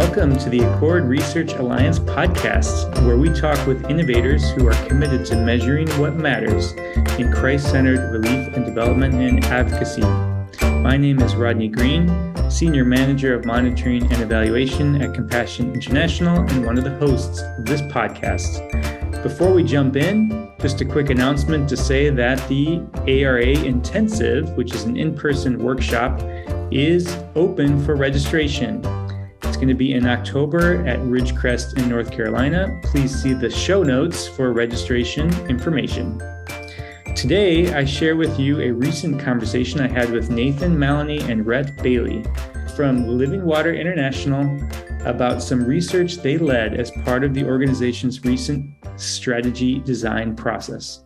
Welcome to the Accord Research Alliance podcast, where we talk with innovators who are committed to measuring what matters in Christ centered relief and development and advocacy. My name is Rodney Green, Senior Manager of Monitoring and Evaluation at Compassion International, and one of the hosts of this podcast. Before we jump in, just a quick announcement to say that the ARA Intensive, which is an in person workshop, is open for registration going to be in October at Ridgecrest in North Carolina. Please see the show notes for registration information. Today, I share with you a recent conversation I had with Nathan Mallonee and Rhett Bailey from Living Water International about some research they led as part of the organization's recent strategy design process.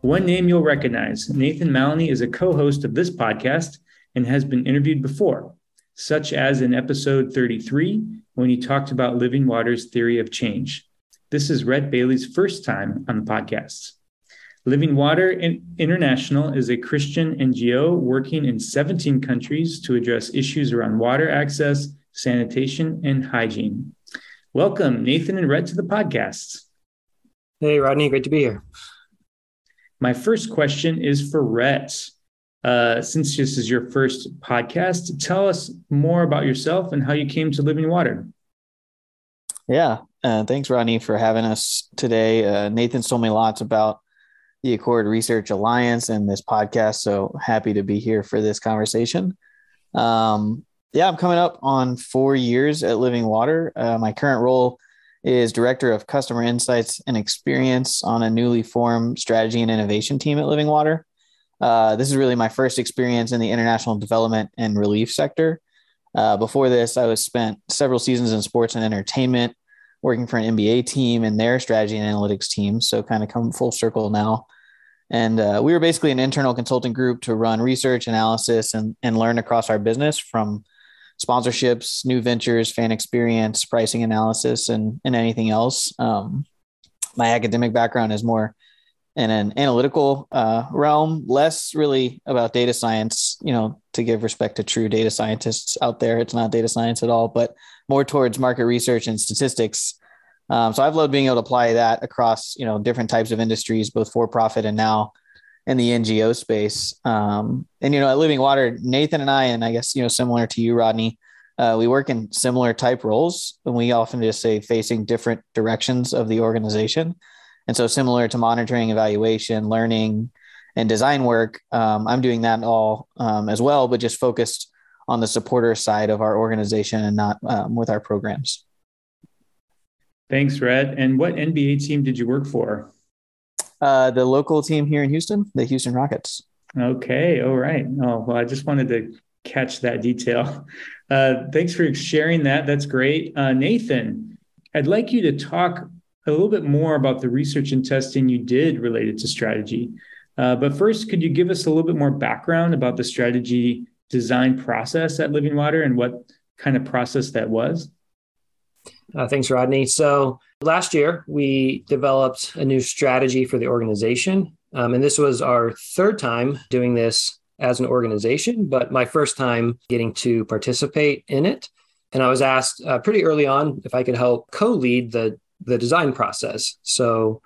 One name you'll recognize Nathan Mallonee is a co host of this podcast and has been interviewed before such as in episode 33 when he talked about Living Water's theory of change. This is Rhett Bailey's first time on the podcast. Living Water International is a Christian NGO working in 17 countries to address issues around water access, sanitation, and hygiene. Welcome, Nathan and Rhett, to the podcast. Hey, Rodney, great to be here. My first question is for Rhett. Uh, since this is your first podcast, tell us more about yourself and how you came to Living Water. Yeah, uh, thanks, Rodney, for having us today. Uh, Nathan told me lots about the Accord Research Alliance and this podcast, so happy to be here for this conversation. Um, yeah, I'm coming up on four years at Living Water. Uh, my current role is Director of Customer Insights and Experience on a newly formed strategy and innovation team at Living Water. Uh, this is really my first experience in the international development and relief sector. Uh, before this, I was spent several seasons in sports and entertainment, working for an NBA team and their strategy and analytics team. So kind of come full circle now. And uh, we were basically an internal consulting group to run research, analysis, and, and learn across our business from sponsorships, new ventures, fan experience, pricing analysis, and, and anything else. Um, my academic background is more in an analytical uh, realm, less really about data science, you know, to give respect to true data scientists out there. It's not data science at all, but more towards market research and statistics. Um, so I've loved being able to apply that across, you know, different types of industries, both for profit and now in the NGO space. Um, and, you know, at Living Water, Nathan and I, and I guess, you know, similar to you, Rodney, uh, we work in similar type roles and we often just say facing different directions of the organization. And so, similar to monitoring, evaluation, learning, and design work, um, I'm doing that all um, as well, but just focused on the supporter side of our organization and not um, with our programs. Thanks, Rhett. And what NBA team did you work for? Uh, the local team here in Houston, the Houston Rockets. Okay. All right. Oh, well, I just wanted to catch that detail. Uh, thanks for sharing that. That's great. Uh, Nathan, I'd like you to talk a little bit more about the research and testing you did related to strategy. Uh, but first, could you give us a little bit more background about the strategy design process at Living Water and what kind of process that was? Uh, thanks, Rodney. So last year, we developed a new strategy for the organization. Um, and this was our third time doing this as an organization, but my first time getting to participate in it. And I was asked uh, pretty early on if I could help co lead the the design process. So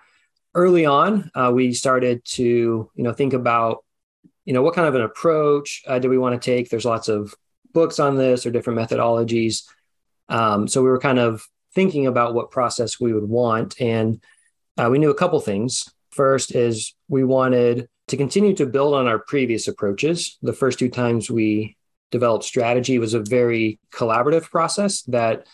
early on, uh, we started to you know think about you know what kind of an approach uh, do we want to take. There's lots of books on this or different methodologies. Um, so we were kind of thinking about what process we would want, and uh, we knew a couple things. First is we wanted to continue to build on our previous approaches. The first two times we developed strategy was a very collaborative process that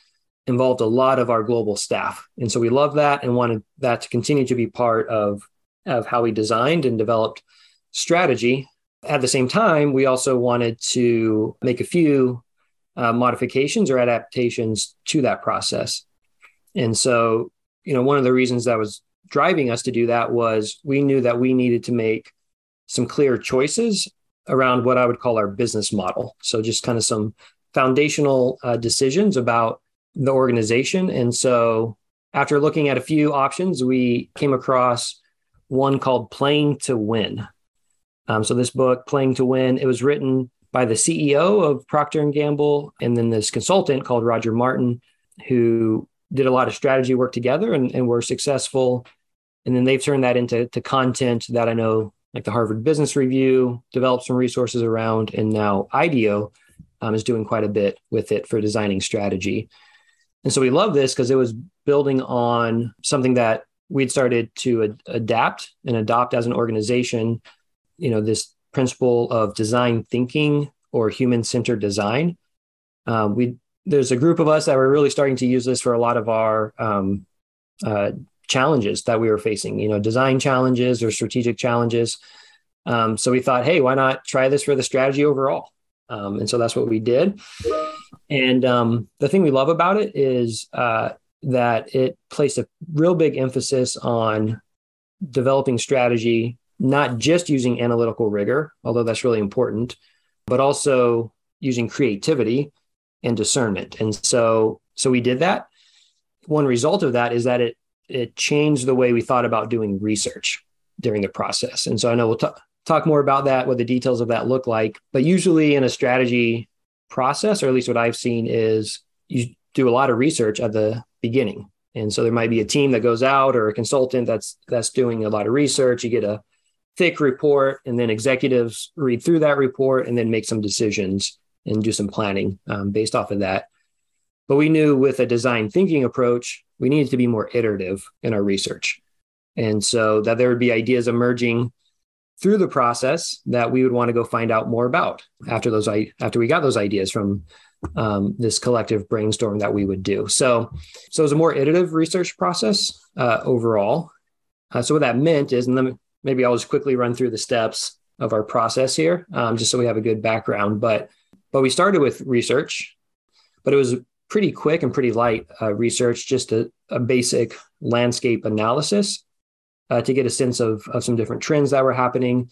involved a lot of our global staff. And so we love that and wanted that to continue to be part of, of how we designed and developed strategy. At the same time, we also wanted to make a few uh, modifications or adaptations to that process. And so, you know, one of the reasons that was driving us to do that was we knew that we needed to make some clear choices around what I would call our business model. So, just kind of some foundational uh, decisions about the organization. And so after looking at a few options, we came across one called Playing to Win. Um, so this book, Playing to Win, it was written by the CEO of Procter and Gamble, and then this consultant called Roger Martin. who did a lot of strategy work together and, and were successful. And then they've turned that into to content that I know, like the Harvard Business Review, developed some resources around, and now IDEO um, is doing quite a bit with it for designing strategy. And so we love this because it was building on something that we'd started to ad- adapt and adopt as an organization. You know, this principle of design thinking or human centered design. Um, we there's a group of us that were really starting to use this for a lot of our um, uh, challenges that we were facing. You know, design challenges or strategic challenges. Um, so we thought, hey, why not try this for the strategy overall? Um, and so that's what we did. And um, the thing we love about it is uh, that it placed a real big emphasis on developing strategy, not just using analytical rigor, although that's really important, but also using creativity and discernment. And so, so we did that. One result of that is that it it changed the way we thought about doing research during the process. And so I know we'll t- talk more about that, what the details of that look like. But usually in a strategy process, or at least what I've seen, is you do a lot of research at the beginning. And so there might be a team that goes out or a consultant that's that's doing a lot of research. You get a thick report, and then executives read through that report and then make some decisions and do some planning um, based off of that. But we knew with a design thinking approach, we needed to be more iterative in our research. And so that there would be ideas emerging through the process that we would want to go find out more about after those after we got those ideas from um, this collective brainstorm that we would do. So, so it was a more iterative research process uh, overall. Uh, so what that meant is, and then maybe I'll just quickly run through the steps of our process here, um, just so we have a good background. But but we started with research, but it was pretty quick and pretty light uh, research, just a, a, basic landscape analysis uh, to get a sense of, of some different trends that were happening.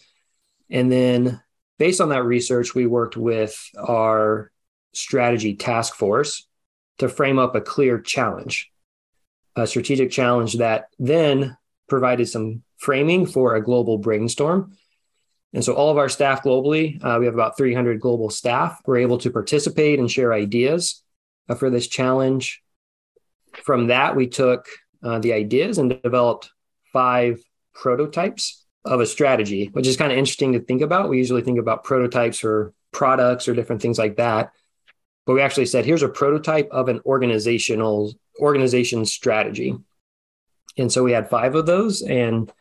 And then based on that research, we worked with our strategy task force to frame up a clear challenge, a strategic challenge that then provided some framing for a global brainstorm. And so, all of our staff globally, uh, we have about 300 global staff, were able to participate and share ideas uh, for this challenge. From that, we took uh, the ideas and developed five prototypes of a strategy, which is kind of interesting to think about. We usually think about prototypes or products or different things like that. But we actually said here's a prototype of an organizational organization strategy. And so we had five of those and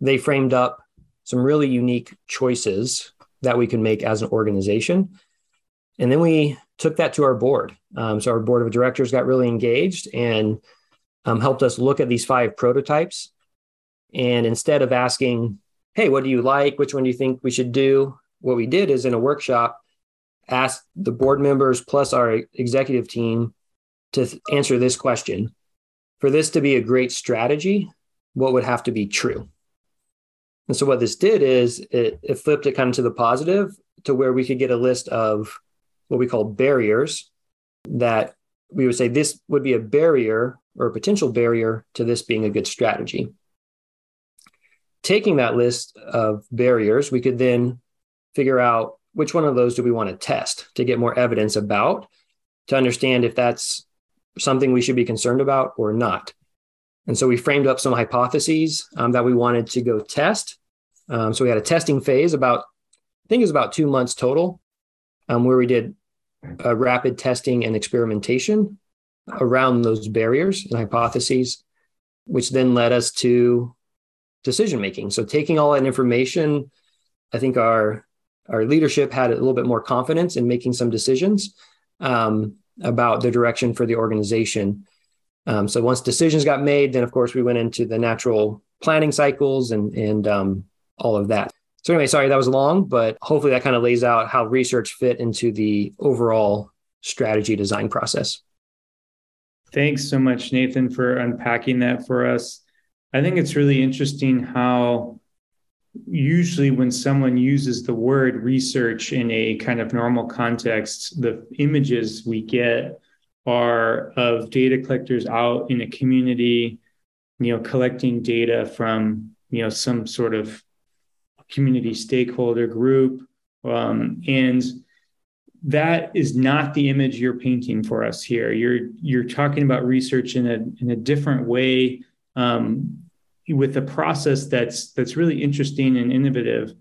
they framed up some really unique choices that we can make as an organization. And then we took that to our board. Um, so our board of directors got really engaged and um, helped us look at these five prototypes and instead of asking hey what do you like which one do you think we should do what we did is in a workshop ask the board members plus our executive team to th- answer this question. For this to be a great strategy, what would have to be true? And so what this did is it, it flipped it kind of to the positive to where we could get a list of what we call barriers that we would say this would be a barrier or a potential barrier to this being a good strategy. Taking that list of barriers, we could then figure out which one of those do we want to test to get more evidence about to understand if that's something we should be concerned about or not. And so we framed up some hypotheses um, that we wanted to go test. Um, so we had a testing phase about, I think it was about two months total, um, where we did rapid testing and experimentation around those barriers and hypotheses, which then led us to decision making. So taking all that information, I think our our leadership had a little bit more confidence in making some decisions um, about the direction for the organization. Um, so once decisions got made, then of course we went into the natural planning cycles and and um, all of that. So anyway, sorry that was long, but hopefully that kind of lays out how research fit into the overall strategy design process. Thanks so much, Nathan, for unpacking that for us. I think it's really interesting how usually when someone uses the word research in a kind of normal context, the images we get are of data collectors out in a community, you know, collecting data from, you know, some sort of community stakeholder group. Um, and that is not the image you're painting for us here. You're you're talking about research in a in a different way um, with a process that's that's really interesting and innovative.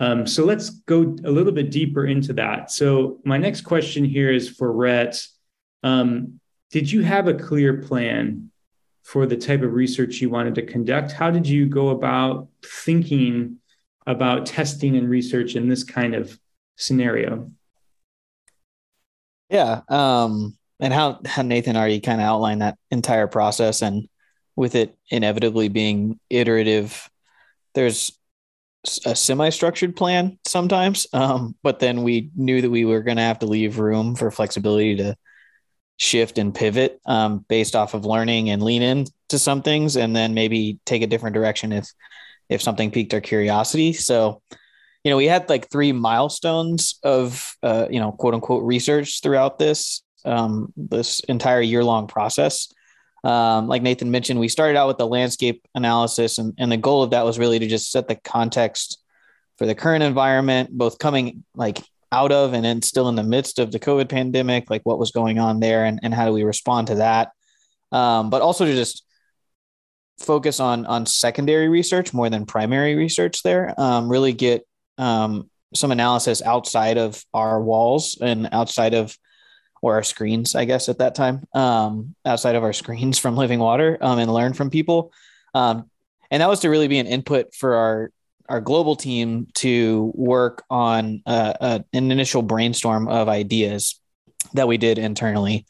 Um, so let's go a little bit deeper into that. So my next question here is for Rhett. Um, did you have a clear plan for the type of research you wanted to conduct? How did you go about thinking about testing and research in this kind of scenario? Yeah. Um, and how, how Nathan already kind of outlined that entire process and with it inevitably being iterative, there's a semi-structured plan sometimes. Um, but then we knew that we were going to have to leave room for flexibility to shift and pivot um, based off of learning and lean into some things, and then maybe take a different direction if if something piqued our curiosity. So, you know, we had like three milestones of uh, you know quote unquote research throughout this um, this entire year long process. Um, like Nathan mentioned, we started out with the landscape analysis, and, and the goal of that was really to just set the context for the current environment, both coming like out of and then still in the midst of the COVID pandemic, like what was going on there and, and how do we respond to that? Um, but also to just focus on on secondary research more than primary research there. Um, really get um, some analysis outside of our walls and outside of or our screens, I guess at that time, um, outside of our screens from Living Water um, and learn from people. Um, and that was to really be an input for our our global team to work on uh, uh, an initial brainstorm of ideas that we did internally.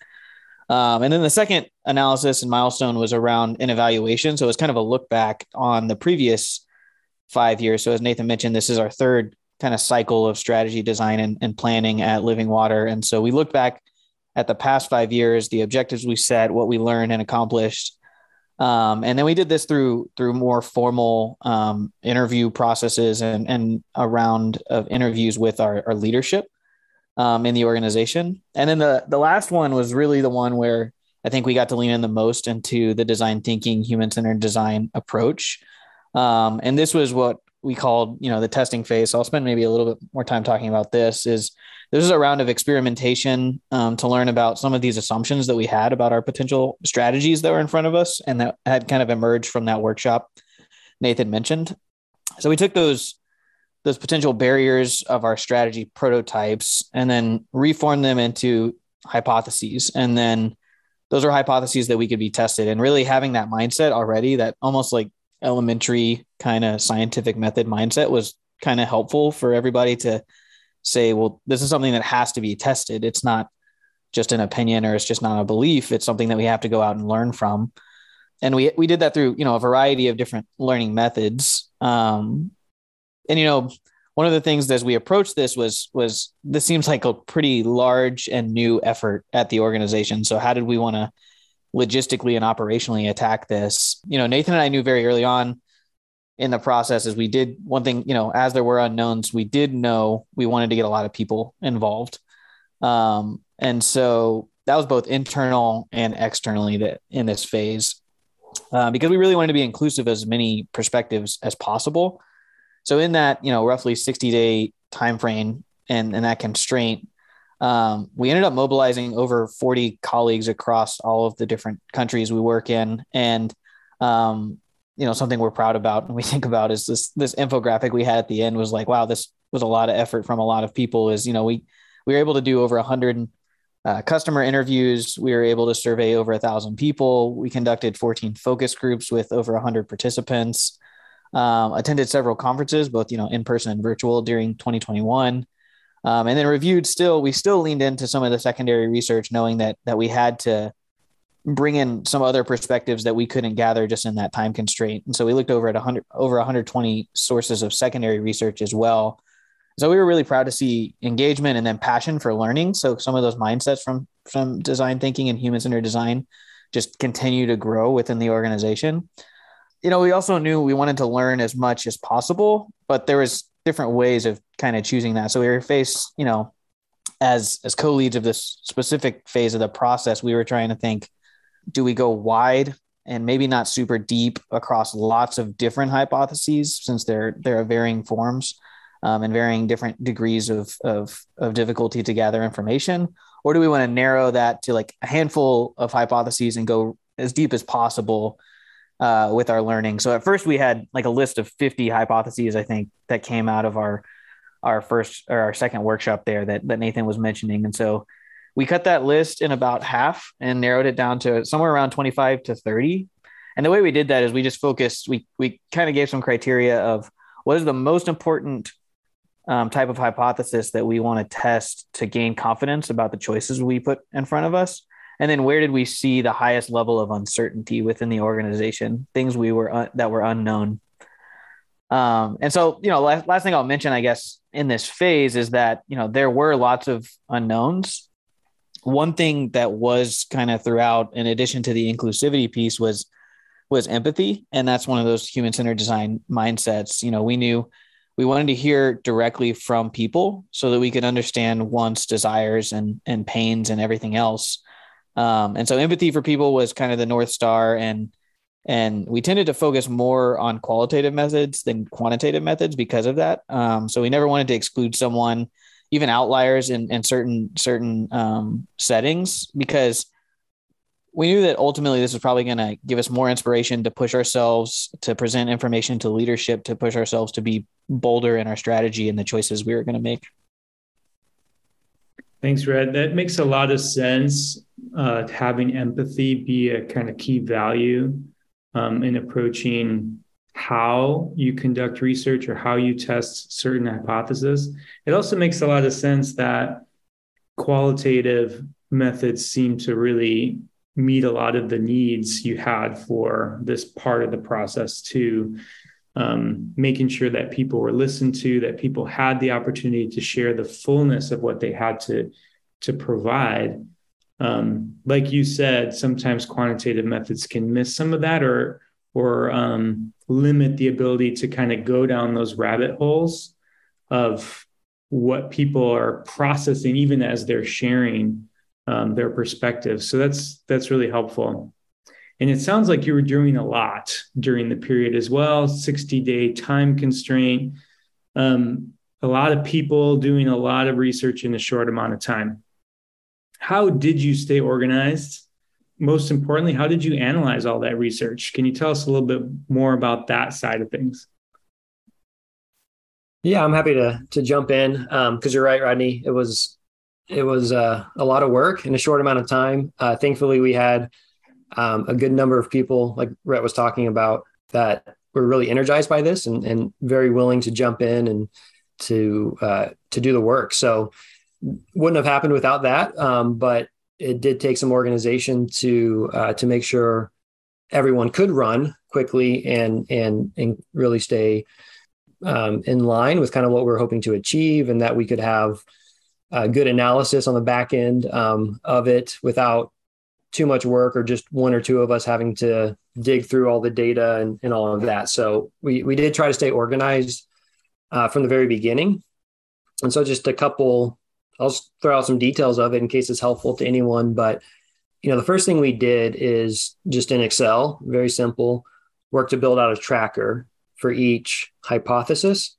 Um, and then the second analysis and milestone was around an evaluation. So it was kind of a look back on the previous five years. So as Nathan mentioned, this is our third kind of cycle of strategy design and, and planning at Living Water. And so we looked back at the past five years, the objectives we set, what we learned and accomplished, um, and then we did this through through more formal um, interview processes and and a round of interviews with our, our leadership um, in the organization. And then the the last one was really the one where I think we got to lean in the most into the design thinking, human centered design approach. Um, and this was what we called, you know, the testing phase. So I'll spend maybe a little bit more time talking about this. Is this is a round of experimentation um, to learn about some of these assumptions that we had about our potential strategies that were in front of us and that had kind of emerged from that workshop Nathan mentioned. So we took those those potential barriers of our strategy prototypes and then reformed them into hypotheses and then those are hypotheses that we could be tested and really having that mindset already that almost like elementary kind of scientific method mindset was kind of helpful for everybody to say, well, this is something that has to be tested. It's not just an opinion or it's just not a belief. It's something that we have to go out and learn from. And we we did that through you know a variety of different learning methods. Um, and you know one of the things as we approached this was was this seems like a pretty large and new effort at the organization. So how did we want to logistically and operationally attack this? You know, Nathan and I knew very early on in the process is we did one thing, you know, as there were unknowns, we did know we wanted to get a lot of people involved. Um, and so that was both internal and externally that in this phase, uh, because we really wanted to be inclusive as many perspectives as possible. So in that, you know, roughly 60 day time frame and, and that constraint, um, we ended up mobilizing over 40 colleagues across all of the different countries we work in. And um, you know something we're proud about and we think about is this this infographic we had at the end was like wow this was a lot of effort from a lot of people is you know we we were able to do over 100 uh, customer interviews. We were able to survey over a thousand people. We conducted 14 focus groups with over 100 participants. Um, attended several conferences both you know in person and virtual during 2021 um, and then reviewed still we still leaned into some of the secondary research knowing that that we had to bring in some other perspectives that we couldn't gather just in that time constraint. And so we looked over at 100 over 120 sources of secondary research as well. So we were really proud to see engagement and then passion for learning. So some of those mindsets from from design thinking and human centered design just continue to grow within the organization. You know, we also knew we wanted to learn as much as possible, but there was different ways of kind of choosing that. So we were faced, you know, as as co-leads of this specific phase of the process, we were trying to think do we go wide and maybe not super deep across lots of different hypotheses since they're they're varying forms um, and varying different degrees of, of, of difficulty to gather information? Or do we want to narrow that to like a handful of hypotheses and go as deep as possible uh, with our learning? So at first we had like a list of 50 hypotheses, I think, that came out of our our first or our second workshop there that, that Nathan was mentioning. And so we cut that list in about half and narrowed it down to somewhere around 25 to 30. And the way we did that is we just focused, we, we kind of gave some criteria of what is the most important um, type of hypothesis that we want to test to gain confidence about the choices we put in front of us. And then where did we see the highest level of uncertainty within the organization, things we were uh, that were unknown. Um, and so, you know, last, last thing I'll mention, I guess, in this phase is that, you know, there were lots of unknowns. One thing that was kind of throughout, in addition to the inclusivity piece, was was empathy, and that's one of those human centered design mindsets. You know, we knew we wanted to hear directly from people so that we could understand wants, desires, and and pains and everything else. Um, and so, empathy for people was kind of the north star, and and we tended to focus more on qualitative methods than quantitative methods because of that. Um, so we never wanted to exclude someone, even outliers in, in certain certain um, settings, because we knew that ultimately this was probably going to give us more inspiration to push ourselves to present information to leadership to push ourselves to be bolder in our strategy and the choices we were going to make. Thanks, Rhett. That makes a lot of sense. Uh, having empathy be a kind of key value um, in approaching how you conduct research or how you test certain hypotheses. It also makes a lot of sense that qualitative methods seem to really meet a lot of the needs you had for this part of the process to um, making sure that people were listened to that people had the opportunity to share the fullness of what they had to to provide um, like you said, sometimes quantitative methods can miss some of that or or um, limit the ability to kind of go down those rabbit holes of what people are processing, even as they're sharing um, their perspectives. So that's that's really helpful. And it sounds like you were doing a lot during the period as well. Sixty day time constraint. Um, a lot of people doing a lot of research in a short amount of time how did you stay organized? Most importantly, how did you analyze all that research? Can you tell us a little bit more about that side of things? Yeah, I'm happy to to jump in because um, you're right, Rodney. It was it was uh, a lot of work in a short amount of time. Uh, thankfully, we had um, a good number of people, like Rhett was talking about, that were really energized by this and, and very willing to jump in and to uh, to do the work. So wouldn't have happened without that. Um, but it did take some organization to uh, to make sure everyone could run quickly and and and really stay um, in line with kind of what we're hoping to achieve, and that we could have uh, good analysis on the back end um, of it without too much work or just one or two of us having to dig through all the data and, and all of that. So we we did try to stay organized uh, from the very beginning. And so just a couple I'll throw out some details of it in case it's helpful to anyone. But you know, the first thing we did is just in Excel, very simple, work to build out a tracker for each hypothesis.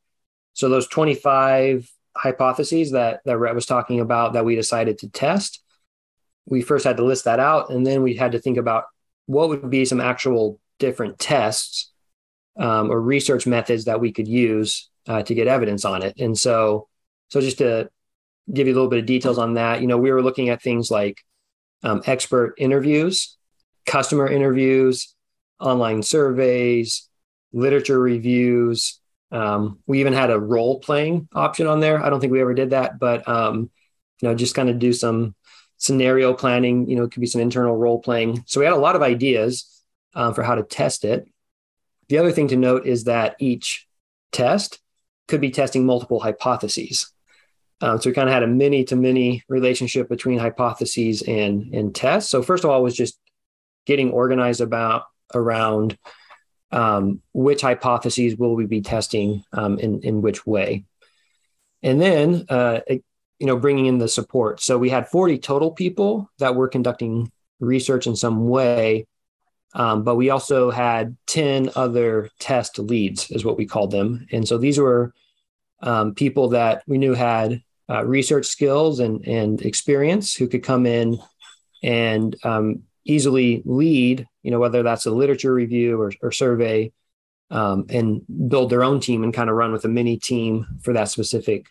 So those 25 hypotheses that that Rhett was talking about that we decided to test, we first had to list that out, and then we had to think about what would be some actual different tests um, or research methods that we could use uh, to get evidence on it. And so, so just to give you a little bit of details on that. You know, we were looking at things like um, expert interviews, customer interviews, online surveys, literature reviews. Um, we even had a role playing option on there. I don't think we ever did that, but um, you know, just kind of do some scenario planning. You know, it could be some internal role playing. So we had a lot of ideas uh, for how to test it. The other thing to note is that each test could be testing multiple hypotheses. Um, so we kind of had a many to many relationship between hypotheses and and tests. So first of all, was just getting organized about around um, which hypotheses will we be testing um, in in which way, and then uh, you know bringing in the support. So we had 40 total people that were conducting research in some way, um, but we also had 10 other test leads, is what we called them, and so these were um, people that we knew had uh, research skills and, and experience who could come in and um, easily lead, you know, whether that's a literature review or, or survey, um, and build their own team and kind of run with a mini team for that specific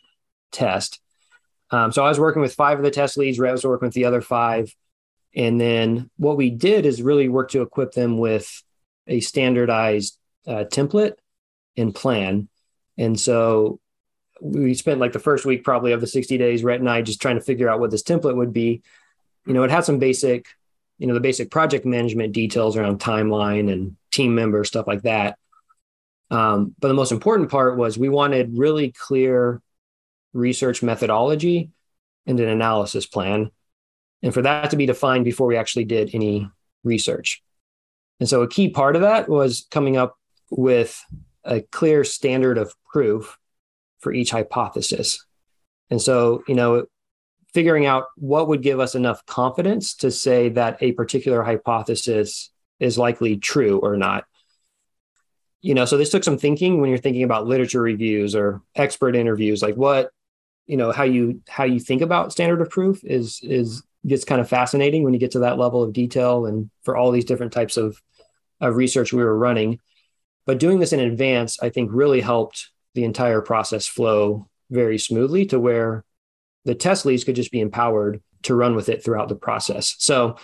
test. Um, so I was working with five of the test leads. Rhett was working with the other five. And then what we did is really work to equip them with a standardized uh, template and plan. And so we spent like the first week probably of the 60 days, Rhett and I just trying to figure out what this template would be. You know, it had some basic, you know, the basic project management details around timeline and team member, stuff like that. Um, but the most important part was we wanted really clear research methodology and an analysis plan. And for that to be defined before we actually did any research. And so a key part of that was coming up with a clear standard of proof for each hypothesis. And so, you know, figuring out what would give us enough confidence to say that a particular hypothesis is likely true or not. You know, so this took some thinking when you're thinking about literature reviews or expert interviews, like what, you know, how you how you think about standard of proof is is gets kind of fascinating when you get to that level of detail and for all these different types of, of research we were running. But doing this in advance, I think really helped the entire process flow very smoothly to where the test leads could just be empowered to run with it throughout the process. So,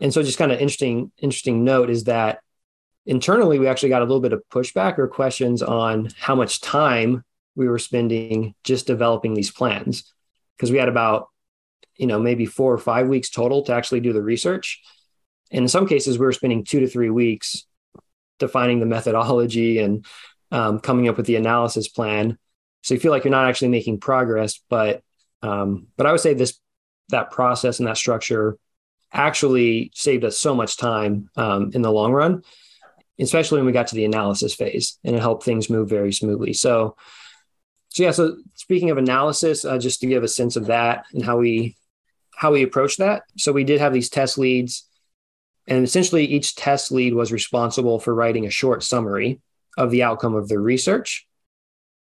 and so just kind of interesting, interesting note is that internally we actually got a little bit of pushback or questions on how much time we were spending just developing these plans because we had about you know maybe four or five weeks total to actually do the research and in some cases we were spending two to three weeks defining the methodology and um, coming up with the analysis plan. So you feel like you're not actually making progress, but um, but I would say this that process and that structure actually saved us so much time um, in the long run, especially when we got to the analysis phase, and it helped things move very smoothly. So, so yeah. So speaking of analysis, uh, just to give a sense of that and how we how we approach that. So we did have these test leads, and essentially each test lead was responsible for writing a short summary of the outcome of the research.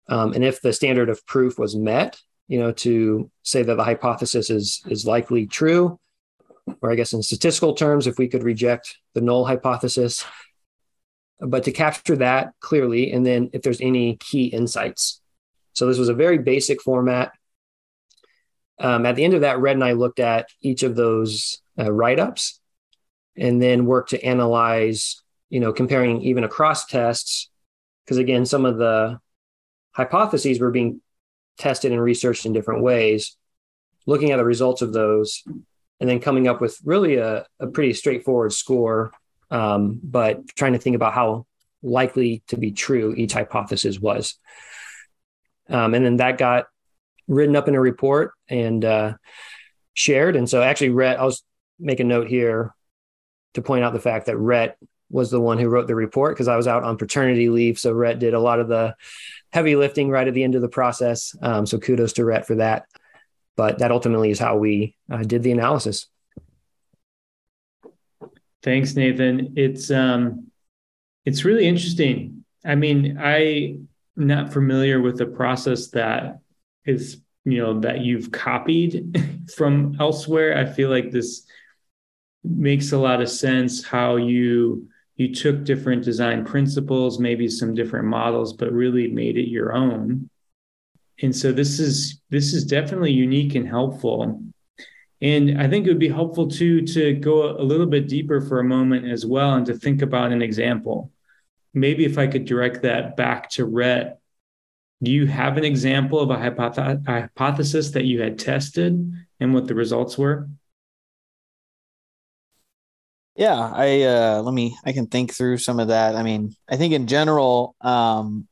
Um, and if the standard of proof was met, you know, to say that the hypothesis is is likely true, or I guess in statistical terms, if we could reject the null hypothesis, but to capture that clearly, and then if there's any key insights. So this was a very basic format. Um, at the end of that, Rhett and I looked at each of those uh, write-ups, and then worked to analyze, you know, comparing even across tests because again, some of the hypotheses were being tested and researched in different ways, looking at the results of those, and then coming up with really a, a pretty straightforward score, um, but trying to think about how likely to be true each hypothesis was. Um, and then that got written up in a report and uh, shared. And so actually, Rhett, I'll make a note here to point out the fact that Rhett was the one who wrote the report because I was out on paternity leave. So Rhett did a lot of the heavy lifting right at the end of the process. Um, so kudos to Rhett for that. But that ultimately is how we uh, did the analysis. Thanks, Nathan. It's um, it's really interesting. I mean, I'm not familiar with the process that is, you know, that you've copied from elsewhere. I feel like this makes a lot of sense how you you took different design principles, maybe some different models, but really made it your own. And so this is this is definitely unique and helpful. And I think it would be helpful too to go a little bit deeper for a moment as well and to think about an example. Maybe if I could direct that back to Rhett, do you have an example of a, hypoth- hypothesis that you had tested and what the results were? Yeah, I uh let me I can think through some of that. I mean, I think in general, um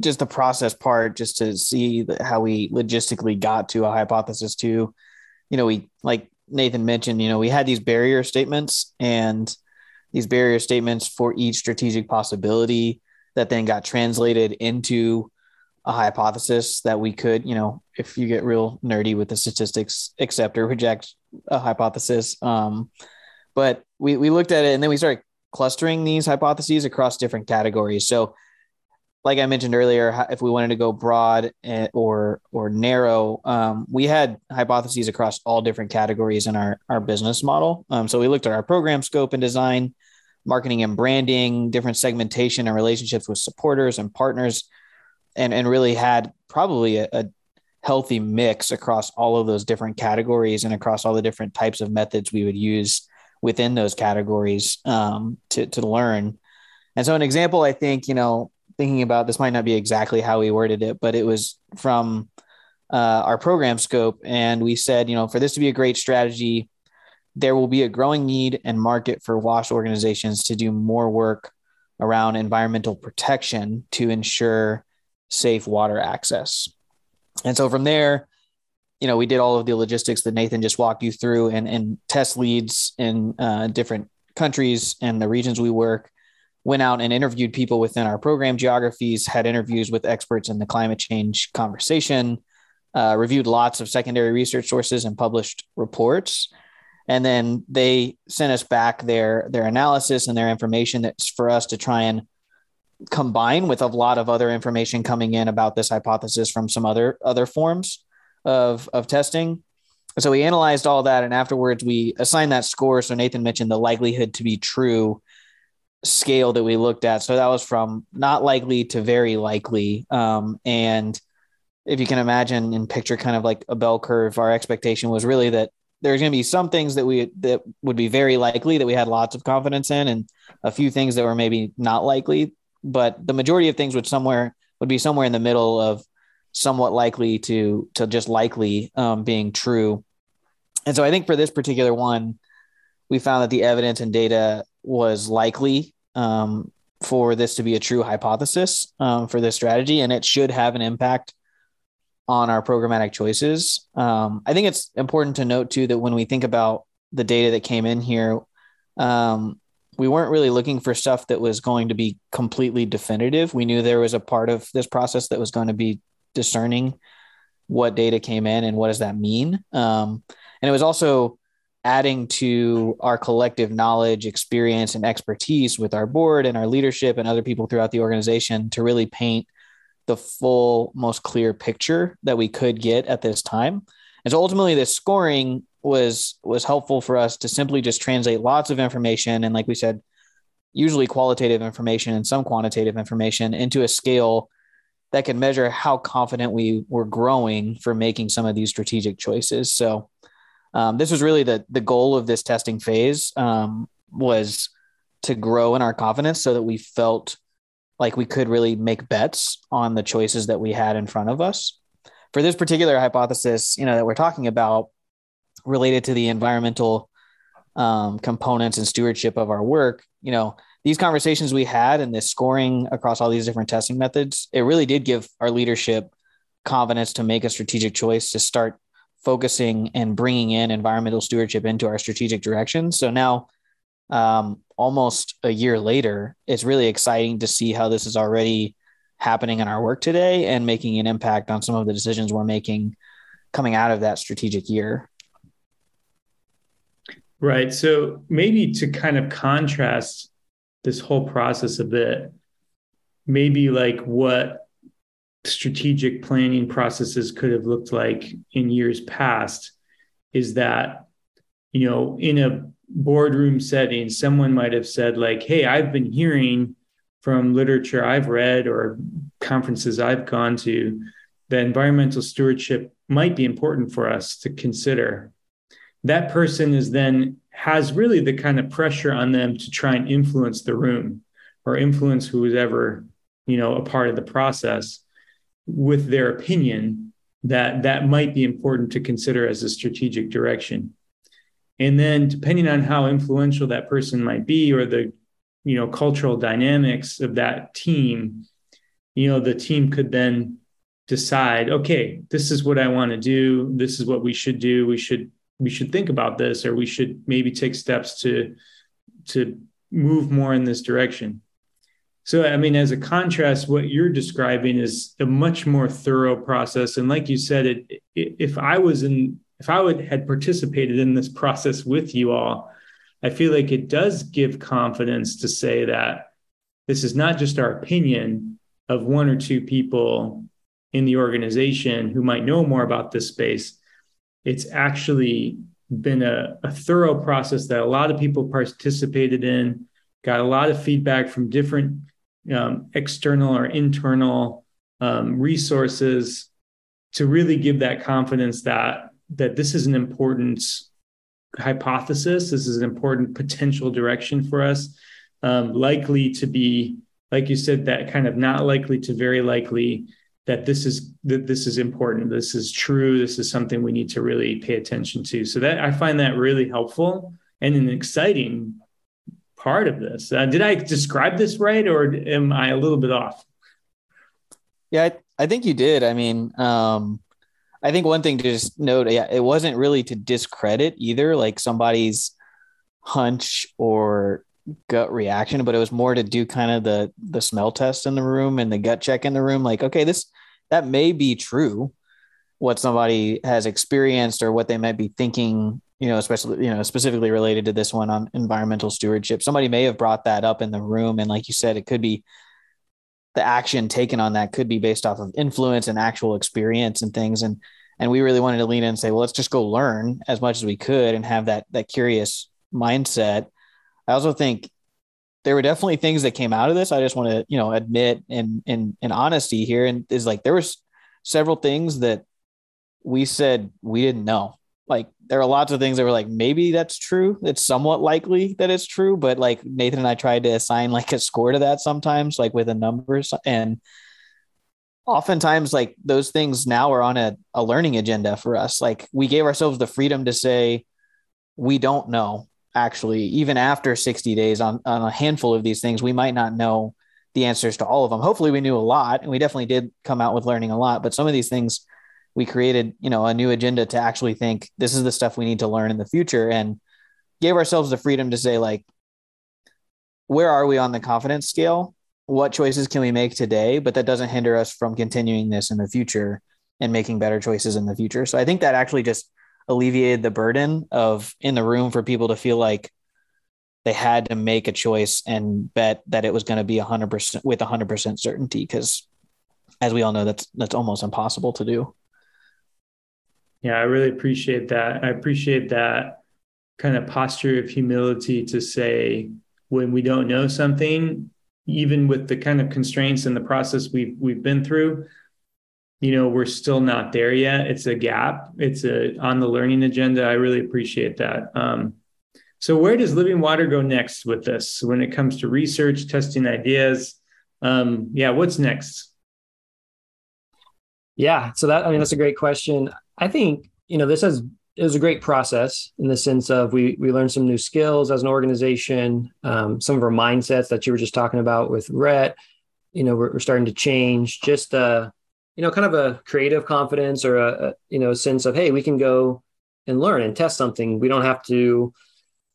just the process part, just to see how we logistically got to a hypothesis to, you know, we like Nathan mentioned, you know, we had these barrier statements and these barrier statements for each strategic possibility that then got translated into a hypothesis that we could, you know, if you get real nerdy with the statistics, accept or reject a hypothesis. Um, but we, we looked at it and then we started clustering these hypotheses across different categories. So like I mentioned earlier, if we wanted to go broad eh, or or narrow, um, we had hypotheses across all different categories in our our business model. Um, so we looked at our program scope and design, marketing and branding, different segmentation and relationships with supporters and partners, and and really had probably a, a healthy mix across all of those different categories and across all the different types of methods we would use within those categories um, to to learn. And so, an example, I think, you know, thinking about this might not be exactly how we worded it, but it was from uh, our program scope. And we said, you know, for this to be a great strategy, there will be a growing need and market for WASH organizations to do more work around environmental protection to ensure safe water access. And so from there, you know, we did all of the logistics that Nathan just walked you through and, and test leads in uh, different countries and the regions we work went out and interviewed people within our program geographies, had interviews with experts in the climate change conversation, uh, reviewed lots of secondary research sources and published reports. And then they sent us back their their analysis and their information that's for us to try and combine with a lot of other information coming in about this hypothesis from some other other forms of of testing. So we analyzed all that, and afterwards we assigned that score. So Nathan mentioned the likelihood to be true scale that we looked at. So that was from not likely to very likely. Um, and if you can imagine and picture kind of like a bell curve, our expectation was really that there's going to be some things that we that would be very likely that we had lots of confidence in, and a few things that were maybe not likely. But the majority of things would somewhere would be somewhere in the middle of somewhat likely to to just likely um, being true. And so I think for this particular one, we found that the evidence and data was likely um, for this to be a true hypothesis um, for this strategy, and it should have an impact on our programmatic choices. Um, I think it's important to note too that when we think about the data that came in here, um, we weren't really looking for stuff that was going to be completely definitive. We knew there was a part of this process that was going to be discerning what data came in and what does that mean. Um, and it was also adding to our collective knowledge, experience, and expertise with our board and our leadership and other people throughout the organization to really paint the full, most clear picture that we could get at this time. And so ultimately, this scoring was was helpful for us to simply just translate lots of information and, like we said, usually qualitative information and some quantitative information into a scale that can measure how confident we were growing for making some of these strategic choices. So um, this was really the the goal of this testing phase um, was to grow in our confidence so that we felt like we could really make bets on the choices that we had in front of us. For this particular hypothesis, you know, that we're talking about related to the environmental um, components and stewardship of our work, you know, these conversations we had and this scoring across all these different testing methods, it really did give our leadership confidence to make a strategic choice to start focusing and bringing in environmental stewardship into our strategic direction. So now, um, almost a year later, it's really exciting to see how this is already happening in our work today and making an impact on some of the decisions we're making coming out of that strategic year. Right. So maybe to kind of contrast this whole process a bit, maybe like what strategic planning processes could have looked like in years past is that you know in a boardroom setting someone might have said like hey i've been hearing from literature i've read or conferences i've gone to that environmental stewardship might be important for us to consider. That person is then has really the kind of pressure on them to try and influence the room or influence who is ever you know a part of the process with their opinion that that might be important to consider as a strategic direction. And then depending on how influential that person might be or the you know cultural dynamics of that team you know the team could then decide okay this is what i want to do. This is what we should do. We should we should think about this or we should maybe take steps to to move more in this direction so, I mean, as a contrast, what you're describing is a much more thorough process. And like you said, it, if I was in, if I would had participated in this process with you all, I feel like it does give confidence to say that this is not just our opinion, of one or two people in the organization who might know more about this space. It's actually been a, a thorough process that a lot of people participated in, got a lot of feedback from different um, external or internal um, resources to really give that confidence that that this is an important hypothesis. This is an important potential direction for us, um, likely to be, like you said, that kind of not likely to very likely that this is that this is important. This is true. This is something we need to really pay attention to. So that I find that really helpful and an exciting part of this. Uh, did I describe this right, or am I a little bit off? Yeah, I, I think you did. I mean, um, I think one thing to just note, yeah, it wasn't really to discredit either, like somebody's hunch or gut reaction, but it was more to do kind of the the smell test in the room and the gut check in the room. Like, okay, this that may be true, what somebody has experienced or what they might be thinking. You know, especially you know specifically related to this one on environmental stewardship. Somebody may have brought that up in the room, and like you said, it could be the action taken on that could be based off of influence and actual experience and things. And and we really wanted to lean in and say, well, let's just go learn as much as we could and have that that curious mindset. I also think there were definitely things that came out of this. I just want to, you know, admit in in in honesty here, and is like there was several things that we said we didn't know. Like there are lots of things that were like maybe that's true. It's somewhat likely that it's true, but like Nathan and I tried to assign like a score to that sometimes, like with a numbers, and oftentimes like those things now are on a, a learning agenda for us. Like we gave ourselves the freedom to say we don't know actually even after 60 days on, on a handful of these things we might not know the answers to all of them hopefully we knew a lot and we definitely did come out with learning a lot but some of these things we created you know a new agenda to actually think this is the stuff we need to learn in the future and gave ourselves the freedom to say like where are we on the confidence scale? What choices can we make today? But that doesn't hinder us from continuing this in the future and making better choices in the future. So i think that actually just alleviated the burden of in the room for people to feel like they had to make a choice and bet that it was going to be 100% with 100% certainty because as we all know that's that's almost impossible to do yeah i really appreciate that. I appreciate that kind of posture of humility to say when we don't know something even with the kind of constraints and the process we've we've been through you know we're still not there yet. It's a gap. It's a on the learning agenda. I really appreciate that. Um, so where does living water go next with this when it comes to research testing ideas? Um, yeah what's next? Yeah so that i mean that's a great question i think you know this has it was a great process in the sense of we we learned some new skills as an organization um, some of our mindsets that you were just talking about with Rhett you know we're, we're starting to change just uh you know, kind of a creative confidence or a, a you know sense of hey, we can go and learn and test something. We don't have to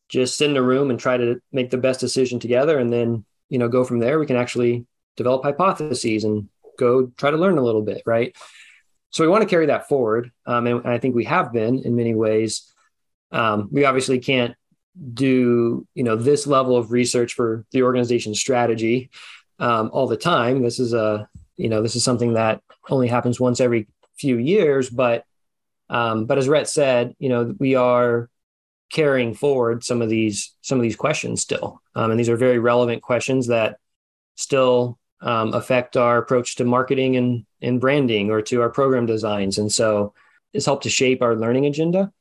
just sit in a room and try to make the best decision together and then you know go from there. We can actually develop hypotheses and go try to learn a little bit, right? So we want to carry that forward, um, and I think we have been in many ways. Um, we obviously can't do you know this level of research for the organization strategy um, all the time. This is a you know this is something that only happens once every few years but um, but as Rhett said you know we are carrying forward some of these some of these questions still um, and these are very relevant questions that still um, affect our approach to marketing and, and branding or to our program designs and so it's helped to shape our learning agenda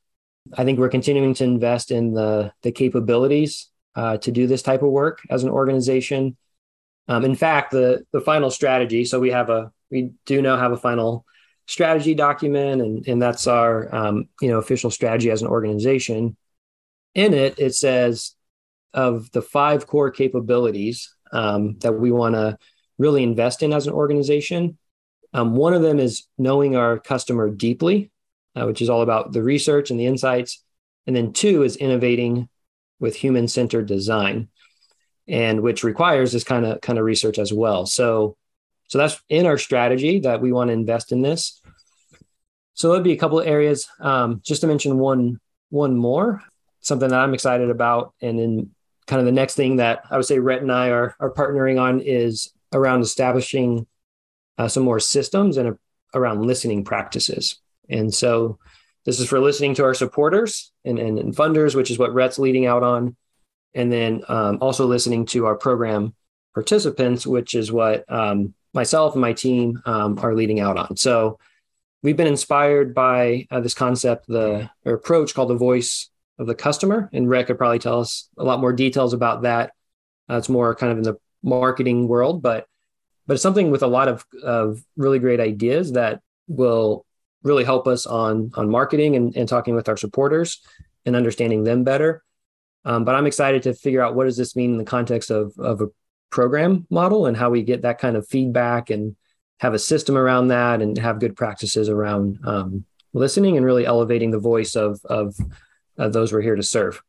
i think we're continuing to invest in the the capabilities uh, to do this type of work as an organization um, in fact, the the final strategy. So we have a we do now have a final strategy document, and and that's our um, you know official strategy as an organization. In it, it says of the five core capabilities um, that we want to really invest in as an organization. Um, one of them is knowing our customer deeply, uh, which is all about the research and the insights. And then two is innovating with human centered design and which requires this kind of kind of research as well. So so that's in our strategy that we want to invest in this. So there'll be a couple of areas. Um, just to mention one one more, something that I'm excited about, and then kind of the next thing that I would say Rhett and I are are partnering on is around establishing uh, some more systems and a, around listening practices. And so this is for listening to our supporters and, and, and funders, which is what Rhett's leading out on. And then um, also listening to our program participants, which is what um, myself and my team um, are leading out on. So we've been inspired by uh, this concept, the approach called the voice of the customer. And Rhett could probably tell us a lot more details about that. Uh, it's more kind of in the marketing world, but but it's something with a lot of, of really great ideas that will really help us on on marketing and, and talking with our supporters and understanding them better. Um, but I'm excited to figure out what does this mean in the context of of a program model and how we get that kind of feedback and have a system around that and have good practices around um, listening and really elevating the voice of, of, of those we're here to serve.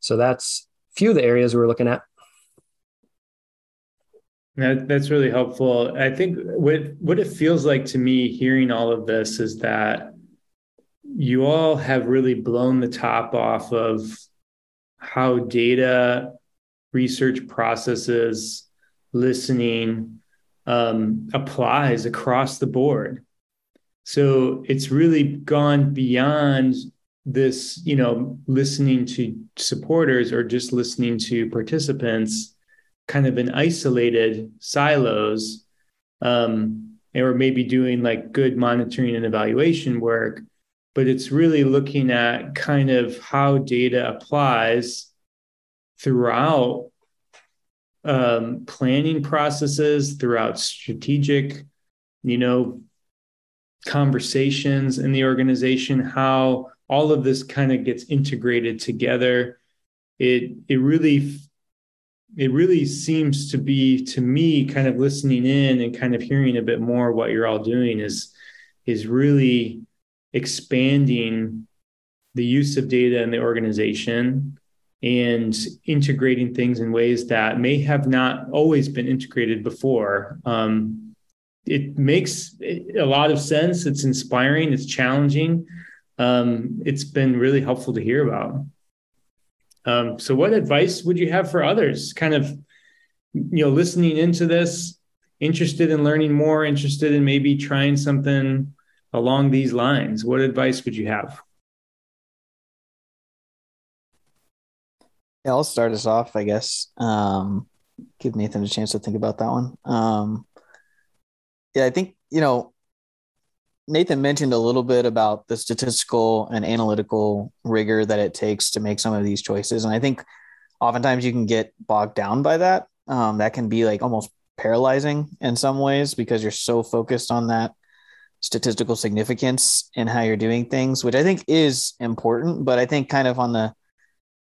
So that's a few of the areas we're looking at. That, that's really helpful. I think what what it feels like to me hearing all of this is that you all have really blown the top off of how data research processes, listening um, applies across the board. So it's really gone beyond this, you know, listening to supporters or just listening to participants kind of in isolated silos um, or maybe doing like good monitoring and evaluation work but it's really looking at kind of how data applies throughout um, planning processes, throughout strategic, you know, conversations in the organization, how all of this kind of gets integrated together. It it really it really seems to be to me kind of listening in and kind of hearing a bit more what you're all doing is is really expanding the use of data in the organization and integrating things in ways that may have not always been integrated before. Um, it makes a lot of sense. It's inspiring. It's challenging. Um, it's been really helpful to hear about. Um, so, what advice would you have for others? Kind of, you know, listening into this, interested in learning more, interested in maybe trying something along these lines. What advice would you have? Yeah, I'll start us off, I guess. Um, give Nathan a chance to think about that one. Um, yeah, I think, you know, Nathan mentioned a little bit about the statistical and analytical rigor that it takes to make some of these choices. And I think oftentimes you can get bogged down by that. Um, that can be like almost paralyzing in some ways because you're so focused on that statistical significance in how you're doing things, which I think is important. But I think kind of on the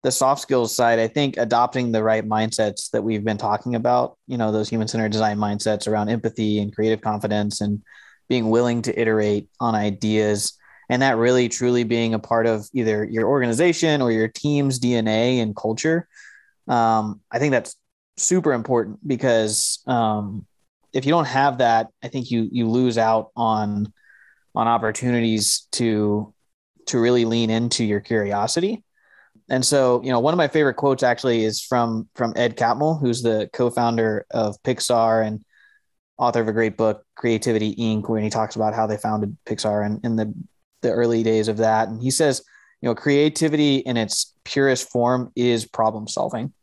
the soft skills side, I think adopting the right mindsets that we've been talking about, you know, those human centered design mindsets around empathy and creative confidence and being willing to iterate on ideas and that really truly being a part of either your organization or your team's DNA and culture. Um, I think that's super important because um, if you don't have that, I think you you lose out on on opportunities to to really lean into your curiosity and so, you know, one of my favorite quotes actually is from from Ed Catmull, who's the co-founder of Pixar and author of a great book, Creativity Inc., when he talks about how they founded Pixar and in the the early days of that. And he says, you know, creativity in its purest form is problem solving.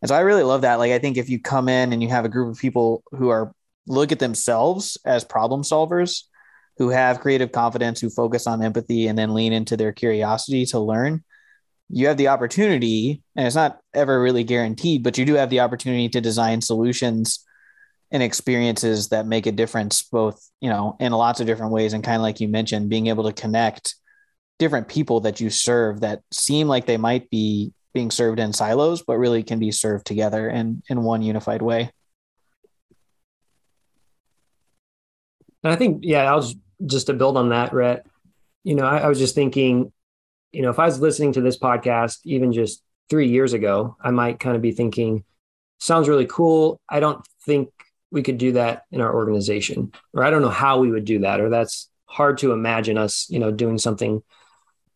And so I really love that. Like I think if you come in and you have a group of people who are look at themselves as problem solvers, who have creative confidence, who focus on empathy and then lean into their curiosity to learn, you have the opportunity, and it's not ever really guaranteed, but you do have the opportunity to design solutions and experiences that make a difference, both, you know, in lots of different ways. And kind of like you mentioned, being able to connect different people that you serve that seem like they might be being served in silos, but really can be served together in, in one unified way. And i think, yeah, I was just to build on that, Rhett. You know, I, I was just thinking you know, if I was listening to this podcast even just three years ago, I might kind of be thinking, sounds really cool. I don't think we could do that in our organization, or I don't know how we would do that, or that's hard to imagine us, you know, doing something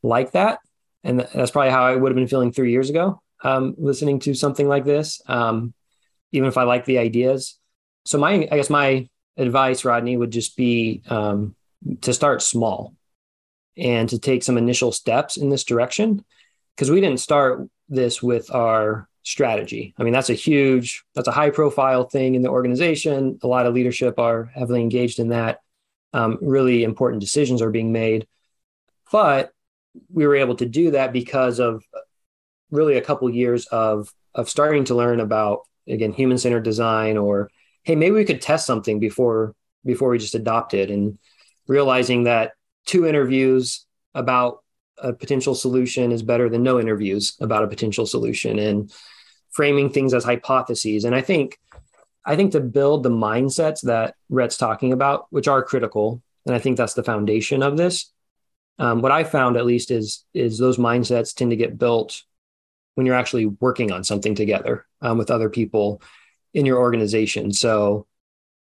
like that. And that's probably how I would have been feeling three years ago, um, listening to something like this, um, even if I like the ideas. So my, I guess my advice, Rodney, would just be um, to start small and to take some initial steps in this direction. Because we didn't start this with our strategy. I mean, that's a huge, that's a high profile thing in the organization. A lot of leadership are heavily engaged in that. Um, really important decisions are being made. But we were able to do that because of really a couple years of of starting to learn about again human centered design or hey maybe we could test something before before we just adopt it and realizing that two interviews about a potential solution is better than no interviews about a potential solution and framing things as hypotheses and i think i think to build the mindsets that rhett's talking about which are critical and i think that's the foundation of this um, what i found at least is is those mindsets tend to get built when you're actually working on something together um, with other people in your organization so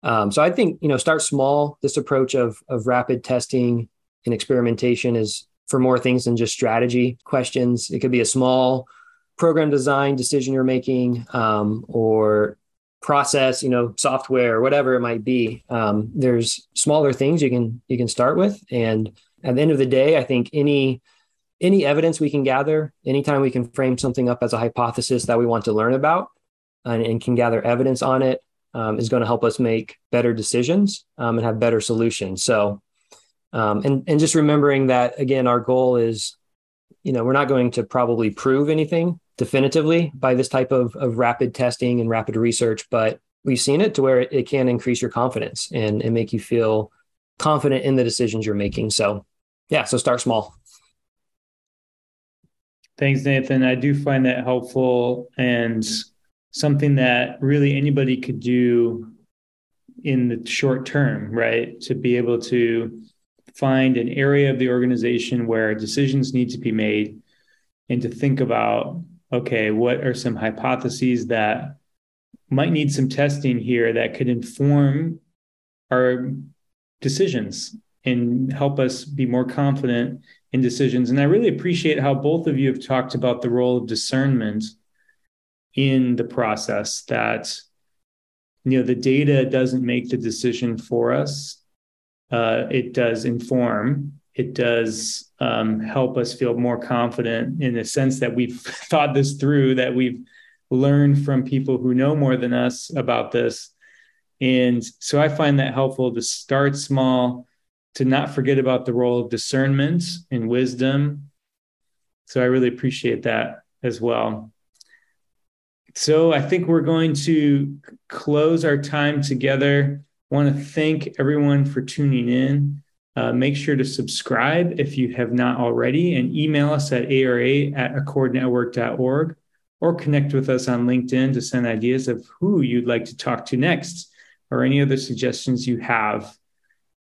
um, so I think you know start small. This approach of of rapid testing and experimentation is for more things than just strategy questions. It could be a small program design decision you're making, um, or process, you know, software or whatever it might be. Um, there's smaller things you can you can start with, and at the end of the day, I think any any evidence we can gather, anytime we can frame something up as a hypothesis that we want to learn about, and, and can gather evidence on it, um, is going to help us make better decisions um, and have better solutions. So, um, and and just remembering that again, our goal is, you know, we're not going to probably prove anything definitively by this type of of rapid testing and rapid research, but we've seen it to where it, it can increase your confidence and and make you feel confident in the decisions you're making. So, yeah, so start small. Thanks, Nathan. I do find that helpful and something that really anybody could do in the short term, right? To be able to find an area of the organization where decisions need to be made and to think about okay, what are some hypotheses that might need some testing here that could inform our decisions and help us be more confident in decisions. And I really appreciate how both of you have talked about the role of discernment in the process that you know the data doesn't make the decision for us uh, it does inform it does um, help us feel more confident in the sense that we've thought this through that we've learned from people who know more than us about this and so i find that helpful to start small to not forget about the role of discernment and wisdom so i really appreciate that as well so I think we're going to close our time together. I want to thank everyone for tuning in. Uh, make sure to subscribe if you have not already and email us at ara at accordnetwork.org or connect with us on LinkedIn to send ideas of who you'd like to talk to next or any other suggestions you have.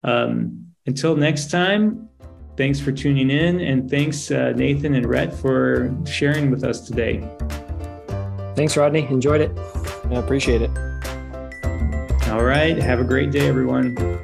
Um, until next time, thanks for tuning in and thanks, uh, Nathan and Rhett, for sharing with us today. Thanks, Rodney. Enjoyed it. I appreciate it. All right. Have a great day, everyone.